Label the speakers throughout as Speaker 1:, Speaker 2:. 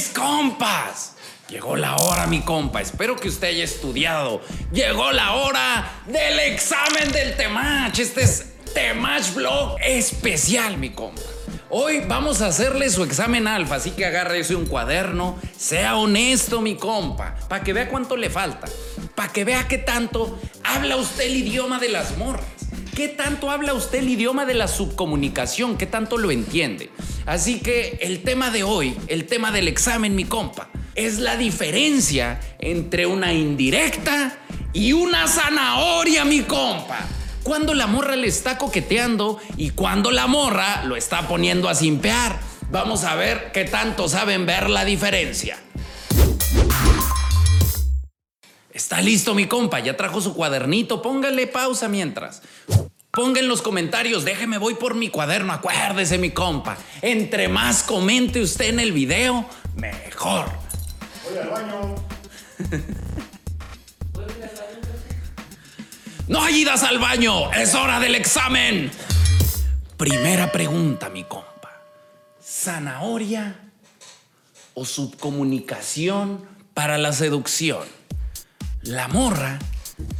Speaker 1: Mis compas. Llegó la hora, mi compa. Espero que usted haya estudiado. Llegó la hora del examen del Temach. Este es Temach Vlog especial, mi compa. Hoy vamos a hacerle su examen alfa, así que agárrese un cuaderno, sea honesto, mi compa, para que vea cuánto le falta, para que vea qué tanto habla usted el idioma de las morras. ¿Qué tanto habla usted el idioma de la subcomunicación? ¿Qué tanto lo entiende? Así que el tema de hoy, el tema del examen, mi compa, es la diferencia entre una indirecta y una zanahoria, mi compa. Cuando la morra le está coqueteando y cuando la morra lo está poniendo a simpear. Vamos a ver qué tanto saben ver la diferencia. Está listo mi compa, ya trajo su cuadernito, póngale pausa mientras. Ponga en los comentarios, déjeme voy por mi cuaderno, acuérdese mi compa. Entre más comente usted en el video, mejor.
Speaker 2: Voy al baño.
Speaker 1: No hay idas al baño, es hora del examen. Primera pregunta, mi compa. ¿Zanahoria o subcomunicación para la seducción? La morra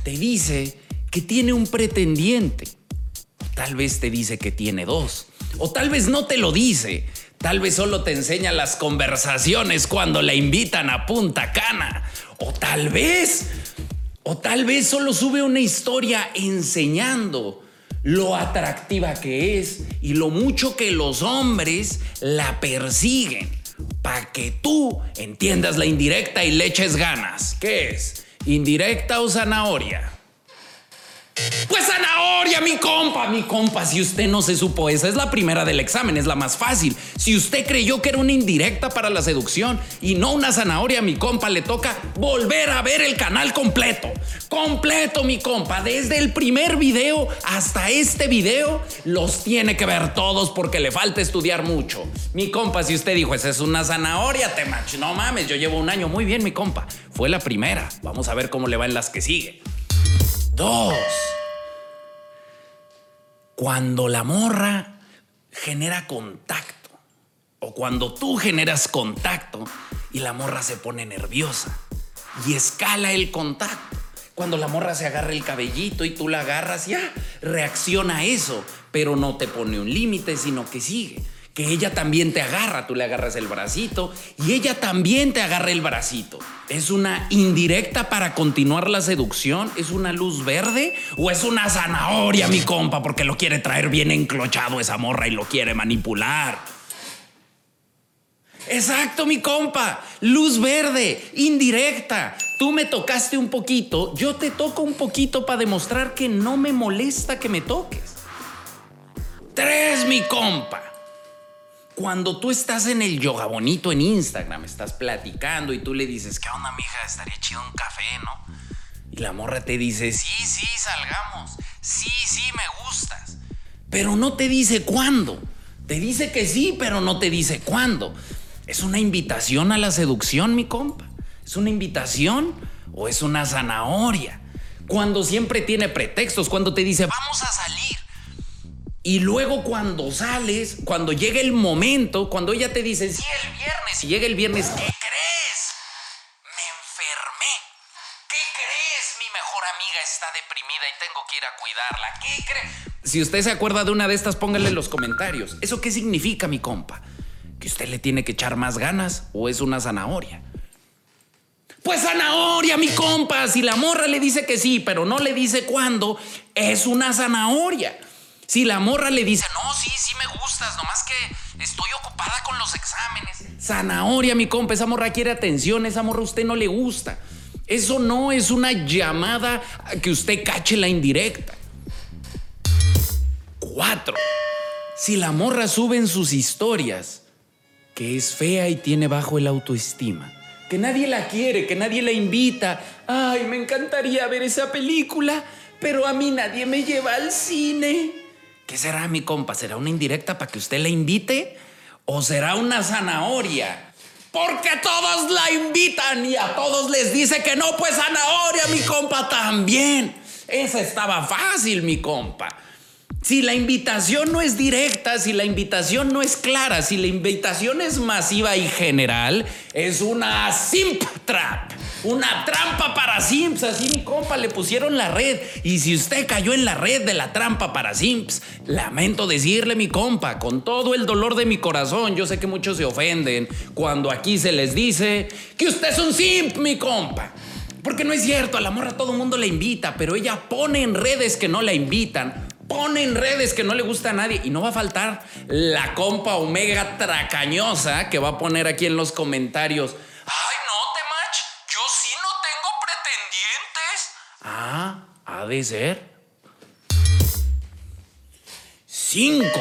Speaker 1: te dice que tiene un pretendiente. Tal vez te dice que tiene dos. O tal vez no te lo dice. Tal vez solo te enseña las conversaciones cuando la invitan a Punta Cana. O tal vez o tal vez solo sube una historia enseñando lo atractiva que es y lo mucho que los hombres la persiguen. Para que tú entiendas la indirecta y le eches ganas. ¿Qué es? ¿Indirecta o zanahoria? Pues zanahoria, mi compa, mi compa, si usted no se supo esa, es la primera del examen, es la más fácil. Si usted creyó que era una indirecta para la seducción y no una zanahoria, mi compa, le toca volver a ver el canal completo. Completo, mi compa, desde el primer video hasta este video, los tiene que ver todos porque le falta estudiar mucho. Mi compa, si usted dijo, esa es una zanahoria, te macho, no mames, yo llevo un año muy bien, mi compa. Fue la primera. Vamos a ver cómo le va en las que sigue. Dos. Cuando la morra genera contacto o cuando tú generas contacto y la morra se pone nerviosa y escala el contacto. Cuando la morra se agarra el cabellito y tú la agarras, ya reacciona a eso, pero no te pone un límite, sino que sigue que ella también te agarra, tú le agarras el bracito y ella también te agarra el bracito. ¿Es una indirecta para continuar la seducción? ¿Es una luz verde o es una zanahoria, mi compa, porque lo quiere traer bien enclochado esa morra y lo quiere manipular? Exacto, mi compa. Luz verde, indirecta. Tú me tocaste un poquito, yo te toco un poquito para demostrar que no me molesta que me toques. Tres, mi compa cuando tú estás en el yoga bonito en Instagram, estás platicando y tú le dices, ¿qué onda, mija? Estaría chido un café, ¿no? Y la morra te dice, sí, sí, salgamos. Sí, sí, me gustas. Pero no te dice cuándo. Te dice que sí, pero no te dice cuándo. ¿Es una invitación a la seducción, mi compa? ¿Es una invitación o es una zanahoria? Cuando siempre tiene pretextos, cuando te dice, vamos a salir y luego cuando sales, cuando llega el momento, cuando ella te dice, sí, el viernes, y llega el viernes, ¿qué crees? Me enfermé. ¿Qué crees? Mi mejor amiga está deprimida y tengo que ir a cuidarla. ¿Qué crees? Si usted se acuerda de una de estas, póngale en los comentarios. ¿Eso qué significa, mi compa? ¿Que usted le tiene que echar más ganas o es una zanahoria? Pues zanahoria, mi compa. Si la morra le dice que sí, pero no le dice cuándo, es una zanahoria. Si la morra le dice, no, sí, sí me gustas, nomás que estoy ocupada con los exámenes. Zanahoria, mi compa, esa morra quiere atención, esa morra a usted no le gusta. Eso no es una llamada a que usted cache la indirecta. Cuatro. Si la morra sube en sus historias que es fea y tiene bajo el autoestima, que nadie la quiere, que nadie la invita. Ay, me encantaría ver esa película, pero a mí nadie me lleva al cine. ¿Qué será, mi compa? ¿Será una indirecta para que usted la invite? ¿O será una zanahoria? Porque todos la invitan y a todos les dice que no, pues zanahoria, mi compa, también. Esa estaba fácil, mi compa. Si la invitación no es directa, si la invitación no es clara, si la invitación es masiva y general, es una simp trap. Una trampa para simps. Así mi compa le pusieron la red. Y si usted cayó en la red de la trampa para simps, lamento decirle mi compa, con todo el dolor de mi corazón, yo sé que muchos se ofenden cuando aquí se les dice que usted es un simp, mi compa. Porque no es cierto, a la morra todo el mundo la invita, pero ella pone en redes que no la invitan pone en redes que no le gusta a nadie y no va a faltar la compa omega tracañosa que va a poner aquí en los comentarios. Ay, no, Temach, yo sí no tengo pretendientes. Ah, ha de ser. Cinco.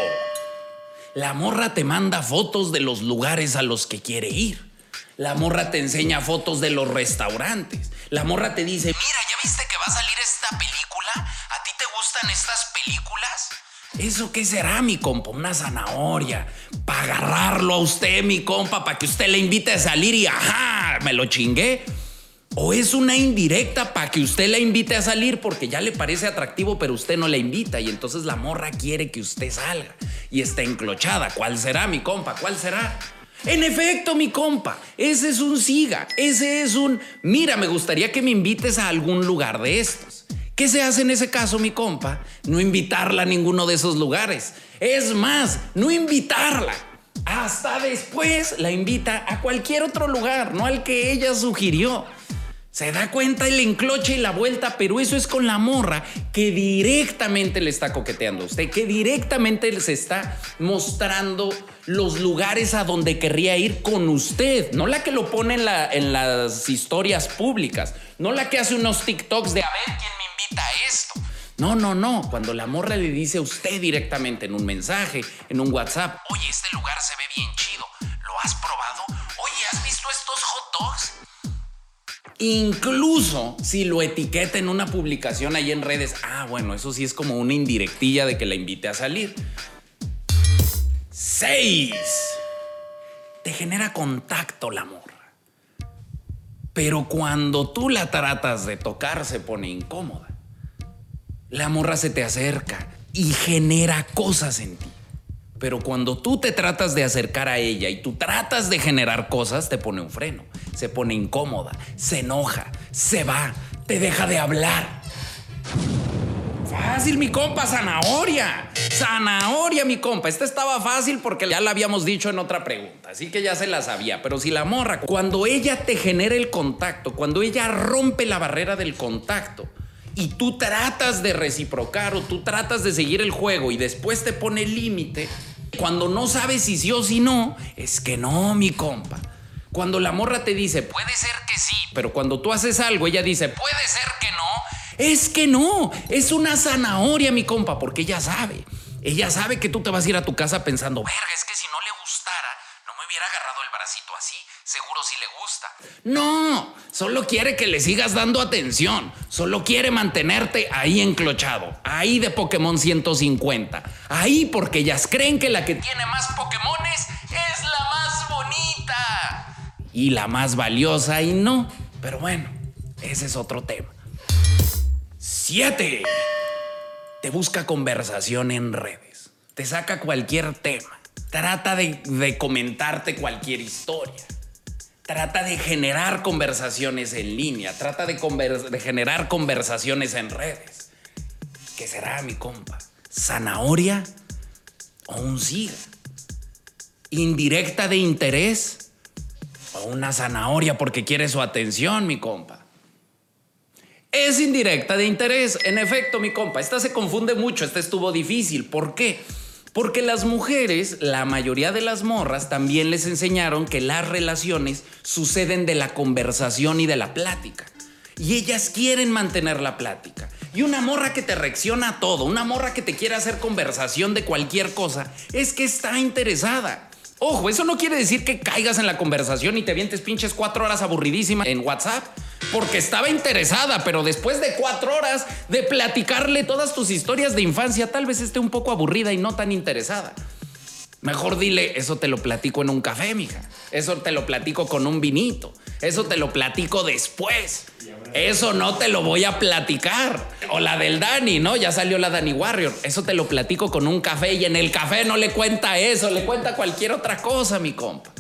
Speaker 1: La morra te manda fotos de los lugares a los que quiere ir. La morra te enseña fotos de los restaurantes. La morra te dice, mira, ¿ya viste que va a salir esta película? ¿A ti te gustan estas películas? ¿Eso qué será, mi compa? Una zanahoria. Para agarrarlo a usted, mi compa, para que usted le invite a salir y ajá, me lo chingué. O es una indirecta para que usted la invite a salir porque ya le parece atractivo, pero usted no la invita y entonces la morra quiere que usted salga y está enclochada. ¿Cuál será, mi compa? ¿Cuál será? En efecto, mi compa, ese es un siga, ese es un, mira, me gustaría que me invites a algún lugar de estos. ¿Qué se hace en ese caso, mi compa? No invitarla a ninguno de esos lugares. Es más, no invitarla. Hasta después la invita a cualquier otro lugar, no al que ella sugirió. Se da cuenta el encloche y la vuelta, pero eso es con la morra que directamente le está coqueteando a usted, que directamente se está mostrando los lugares a donde querría ir con usted, no la que lo pone en, en las historias públicas, no la que hace unos TikToks de a ver quién me invita a esto. No, no, no. Cuando la morra le dice a usted directamente en un mensaje, en un WhatsApp, oye, este lugar se ve bien chido, ¿lo has probado? Oye, ¿has visto estos hot dogs? Incluso si lo etiqueta en una publicación ahí en redes, ah, bueno, eso sí es como una indirectilla de que la invite a salir. 6. Te genera contacto la morra. Pero cuando tú la tratas de tocar se pone incómoda. La morra se te acerca y genera cosas en ti. Pero cuando tú te tratas de acercar a ella y tú tratas de generar cosas, te pone un freno, se pone incómoda, se enoja, se va, te deja de hablar. Fácil, mi compa, zanahoria. Zanahoria, mi compa. Esta estaba fácil porque ya la habíamos dicho en otra pregunta, así que ya se la sabía. Pero si la morra, cuando ella te genera el contacto, cuando ella rompe la barrera del contacto, y tú tratas de reciprocar o tú tratas de seguir el juego y después te pone límite, cuando no sabes si sí o si no, es que no, mi compa. Cuando la morra te dice, puede ser que sí, pero cuando tú haces algo, ella dice, puede ser que no, es que no, es una zanahoria, mi compa, porque ella sabe. Ella sabe que tú te vas a ir a tu casa pensando, verga, es que si no le gustara, no me hubiera agarrado el bracito así seguro si le gusta. No, solo quiere que le sigas dando atención. Solo quiere mantenerte ahí enclochado. Ahí de Pokémon 150. Ahí porque ellas creen que la que tiene más Pokémones es la más bonita. Y la más valiosa y no. Pero bueno, ese es otro tema. 7. Te busca conversación en redes. Te saca cualquier tema. Trata de, de comentarte cualquier historia trata de generar conversaciones en línea, trata de, generar conversaciones en redes. ¿Qué será, mi compa? ¿Zanahoria o un siga? ¿Indirecta de interés o una zanahoria porque quiere su atención, mi compa? Es indirecta de interés, en efecto, mi compa. Esta se confunde mucho, esta estuvo difícil. ¿Por qué? Porque las mujeres, la mayoría de las morras, también les enseñaron que las relaciones suceden de la conversación y de la plática. Y ellas quieren mantener la plática. Y una morra que te reacciona a todo, una morra que te quiere hacer conversación de cualquier cosa, es que está interesada. Ojo, eso no quiere decir que caigas en la conversación y te vientes pinches cuatro horas aburridísima en WhatsApp porque estaba interesada, pero después de cuatro horas de platicarle todas tus historias de infancia, tal vez esté un poco aburrida y no tan interesada. Mejor dile, eso te lo platico en un café, mija. Eso te lo platico con un vinito. Eso te lo platico después. Eso no te lo voy a platicar. o la del Dani, ¿no? Ya salió la Dani Warrior. Eso te lo platico con un café y en el café no le cuenta eso, le cuenta cualquier otra cosa, mi compa.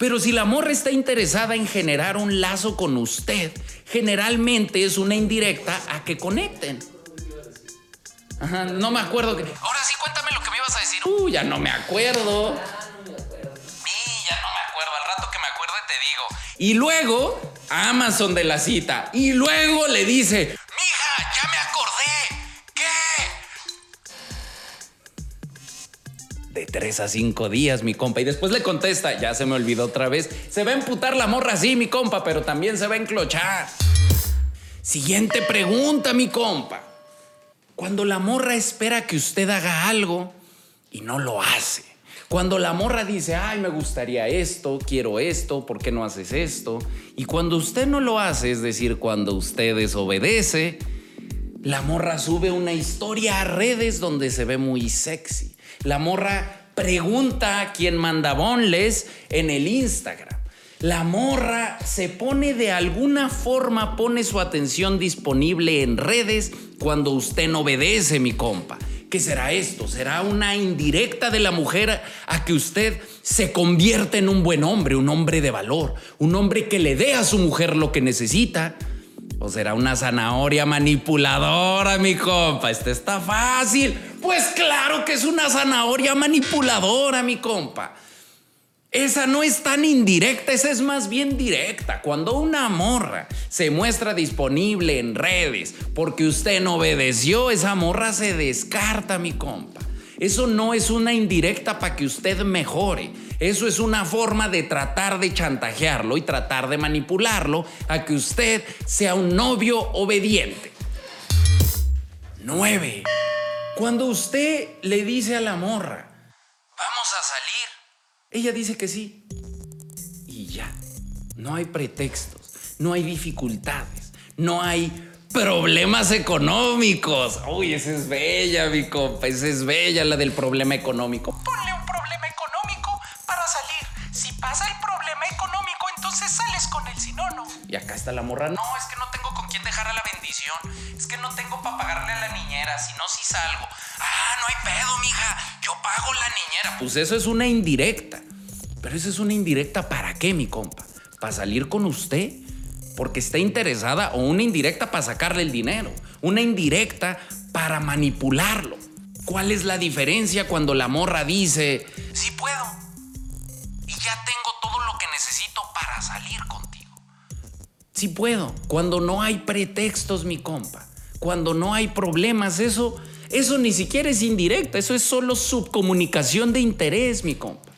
Speaker 1: Pero si la morra está interesada en generar un lazo con usted, generalmente es una indirecta a que conecten. Ajá, no me acuerdo que. Ahora sí, cuéntame lo que me ibas a decir. Uh, ya no me acuerdo. Sí, ya no me acuerdo. Al rato que me acuerde te digo. Y luego, Amazon de la cita. Y luego le dice: tres a cinco días, mi compa. Y después le contesta: Ya se me olvidó otra vez. Se va a emputar la morra así, mi compa, pero también se va a enclochar. Siguiente pregunta, mi compa. Cuando la morra espera que usted haga algo y no lo hace. Cuando la morra dice, ay, me gustaría esto, quiero esto, ¿por qué no haces esto? Y cuando usted no lo hace, es decir, cuando usted desobedece, la morra sube una historia a redes donde se ve muy sexy. La morra pregunta a quién manda bonles en el Instagram. La morra se pone de alguna forma, pone su atención disponible en redes cuando usted no obedece, mi compa. ¿Qué será esto? ¿Será una indirecta de la mujer a que usted se convierta en un buen hombre, un hombre de valor, un hombre que le dé a su mujer lo que necesita? ¿O será una zanahoria manipuladora, mi compa? Este está fácil. Pues claro que es una zanahoria manipuladora, mi compa. Esa no es tan indirecta, esa es más bien directa. Cuando una morra se muestra disponible en redes porque usted no obedeció, esa morra se descarta, mi compa. Eso no es una indirecta para que usted mejore. Eso es una forma de tratar de chantajearlo y tratar de manipularlo a que usted sea un novio obediente. 9. Cuando usted le dice a la morra, vamos a salir ella dice que sí. Y ya. No hay pretextos, no hay dificultades, no hay problemas económicos. Uy, esa es bella, mi compa. Esa es bella la del problema económico.
Speaker 3: Ponle un problema económico para salir. Si pasa el problema económico, entonces sales con no, no.
Speaker 1: Y acá está la morra.
Speaker 3: No, es que no tengo con quién dejar a la bendición. Es que no tengo para pagarle a la niñera. Si no, si salgo. Ah, no hay pedo, mija. Yo pago la niñera.
Speaker 1: Pues eso es una indirecta. Pero eso es una indirecta para qué, mi compa? ¿Para salir con usted? Porque está interesada o una indirecta para sacarle el dinero. Una indirecta para manipularlo. ¿Cuál es la diferencia cuando la morra dice,
Speaker 3: sí puedo? Y ya tengo todo lo que necesito para salir contigo.
Speaker 1: Sí puedo. Cuando no hay pretextos, mi compa. Cuando no hay problemas, eso, eso ni siquiera es indirecta. Eso es solo subcomunicación de interés, mi compa.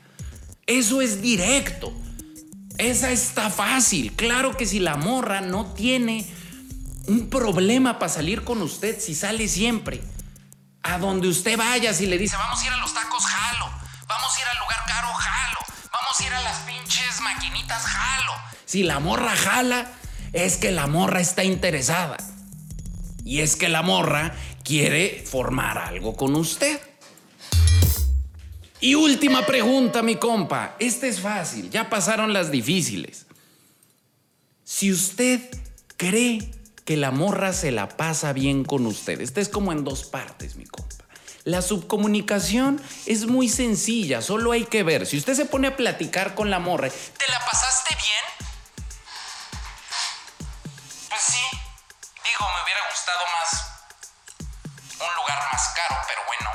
Speaker 1: Eso es directo. Esa está fácil. Claro que si la morra no tiene un problema para salir con usted, si sale siempre, a donde usted vaya, si le dice,
Speaker 3: vamos a ir a los tacos, jalo. Vamos a ir al lugar caro, jalo. Vamos a ir a las pinches maquinitas, jalo.
Speaker 1: Si la morra jala, es que la morra está interesada. Y es que la morra quiere formar algo con usted. Y última pregunta, mi compa. Este es fácil, ya pasaron las difíciles. Si usted cree que la morra se la pasa bien con usted, este es como en dos partes, mi compa. La subcomunicación es muy sencilla, solo hay que ver. Si usted se pone a platicar con la morra,
Speaker 3: ¿te la pasaste bien? Pues sí. Digo, me hubiera gustado más un lugar más caro, pero bueno,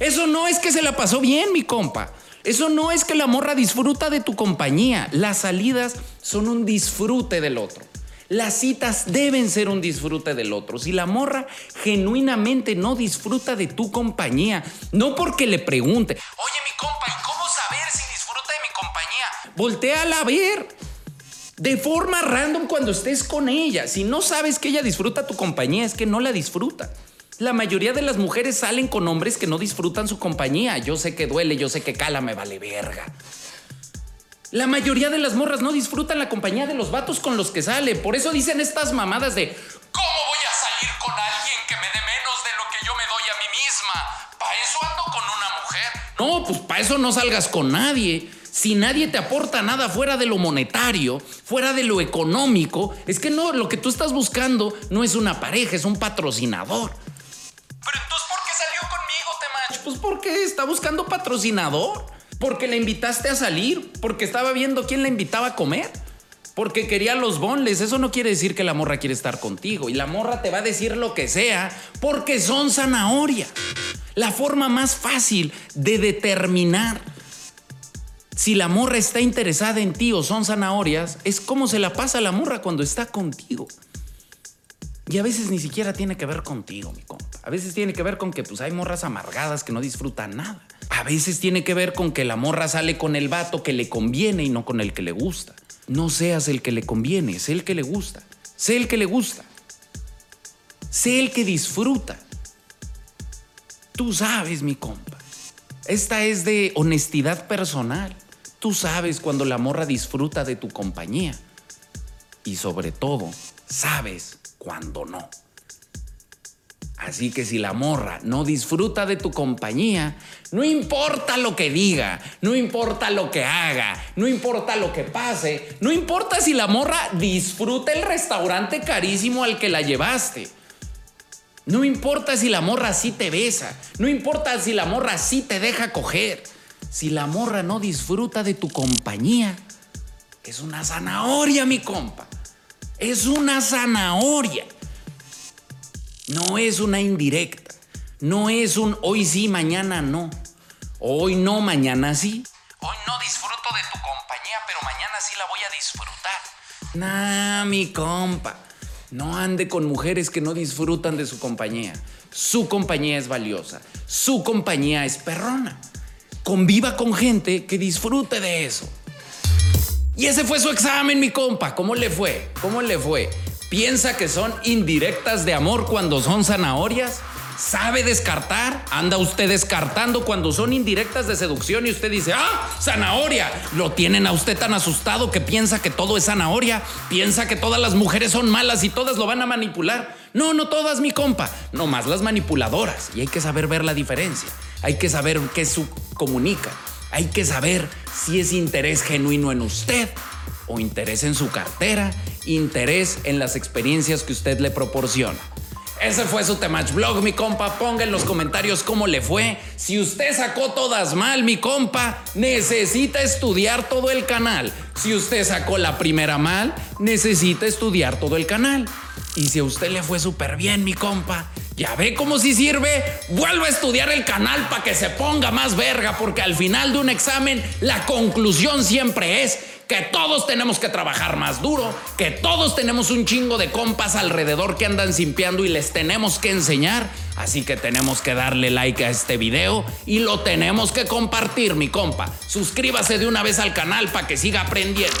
Speaker 1: Eso no es que se la pasó bien, mi compa. Eso no es que la morra disfruta de tu compañía. Las salidas son un disfrute del otro. Las citas deben ser un disfrute del otro. Si la morra genuinamente no disfruta de tu compañía, no porque le pregunte,
Speaker 3: oye mi compa, ¿y cómo saber si disfruta de mi compañía?
Speaker 1: Volteala a ver. De forma random cuando estés con ella. Si no sabes que ella disfruta tu compañía, es que no la disfruta. La mayoría de las mujeres salen con hombres que no disfrutan su compañía. Yo sé que duele, yo sé que cala, me vale verga. La mayoría de las morras no disfrutan la compañía de los vatos con los que sale. Por eso dicen estas mamadas de
Speaker 3: ¿Cómo voy a salir con alguien que me dé menos de lo que yo me doy a mí misma? ¿Para eso ando con una mujer?
Speaker 1: No, pues para eso no salgas con nadie. Si nadie te aporta nada fuera de lo monetario, fuera de lo económico, es que no, lo que tú estás buscando no es una pareja, es un patrocinador. Pues porque está buscando patrocinador. Porque le invitaste a salir. Porque estaba viendo quién le invitaba a comer. Porque quería los bonles. Eso no quiere decir que la morra quiere estar contigo. Y la morra te va a decir lo que sea. Porque son zanahoria. La forma más fácil de determinar si la morra está interesada en ti o son zanahorias es cómo se la pasa la morra cuando está contigo. Y a veces ni siquiera tiene que ver contigo, mi compa. A veces tiene que ver con que pues hay morras amargadas que no disfrutan nada. A veces tiene que ver con que la morra sale con el vato que le conviene y no con el que le gusta. No seas el que le conviene, sé el que le gusta. Sé el que le gusta. Sé el que disfruta. Tú sabes, mi compa. Esta es de honestidad personal. Tú sabes cuando la morra disfruta de tu compañía. Y sobre todo, sabes cuando no. Así que si la morra no disfruta de tu compañía, no importa lo que diga, no importa lo que haga, no importa lo que pase, no importa si la morra disfruta el restaurante carísimo al que la llevaste. No importa si la morra sí te besa, no importa si la morra sí te deja coger. Si la morra no disfruta de tu compañía, es una zanahoria, mi compa. Es una zanahoria. No es una indirecta. No es un hoy sí, mañana no. Hoy no, mañana sí.
Speaker 3: Hoy no disfruto de tu compañía, pero mañana sí la voy a disfrutar.
Speaker 1: Nah, mi compa. No ande con mujeres que no disfrutan de su compañía. Su compañía es valiosa. Su compañía es perrona. Conviva con gente que disfrute de eso. Y ese fue su examen, mi compa. ¿Cómo le fue? ¿Cómo le fue? ¿Piensa que son indirectas de amor cuando son zanahorias? ¿Sabe descartar? ¿Anda usted descartando cuando son indirectas de seducción y usted dice, ah, zanahoria? Lo tienen a usted tan asustado que piensa que todo es zanahoria, piensa que todas las mujeres son malas y todas lo van a manipular. No, no todas, mi compa, nomás las manipuladoras. Y hay que saber ver la diferencia, hay que saber qué su comunica, hay que saber si es interés genuino en usted o interés en su cartera, interés en las experiencias que usted le proporciona. Ese fue su Temach Blog, mi compa. Ponga en los comentarios cómo le fue. Si usted sacó todas mal, mi compa, necesita estudiar todo el canal. Si usted sacó la primera mal, necesita estudiar todo el canal. Y si a usted le fue súper bien, mi compa, ya ve cómo si sirve. Vuelva a estudiar el canal para que se ponga más verga, porque al final de un examen, la conclusión siempre es que todos tenemos que trabajar más duro, que todos tenemos un chingo de compas alrededor que andan simpiando y les tenemos que enseñar. Así que tenemos que darle like a este video y lo tenemos que compartir, mi compa. Suscríbase de una vez al canal para que siga aprendiendo.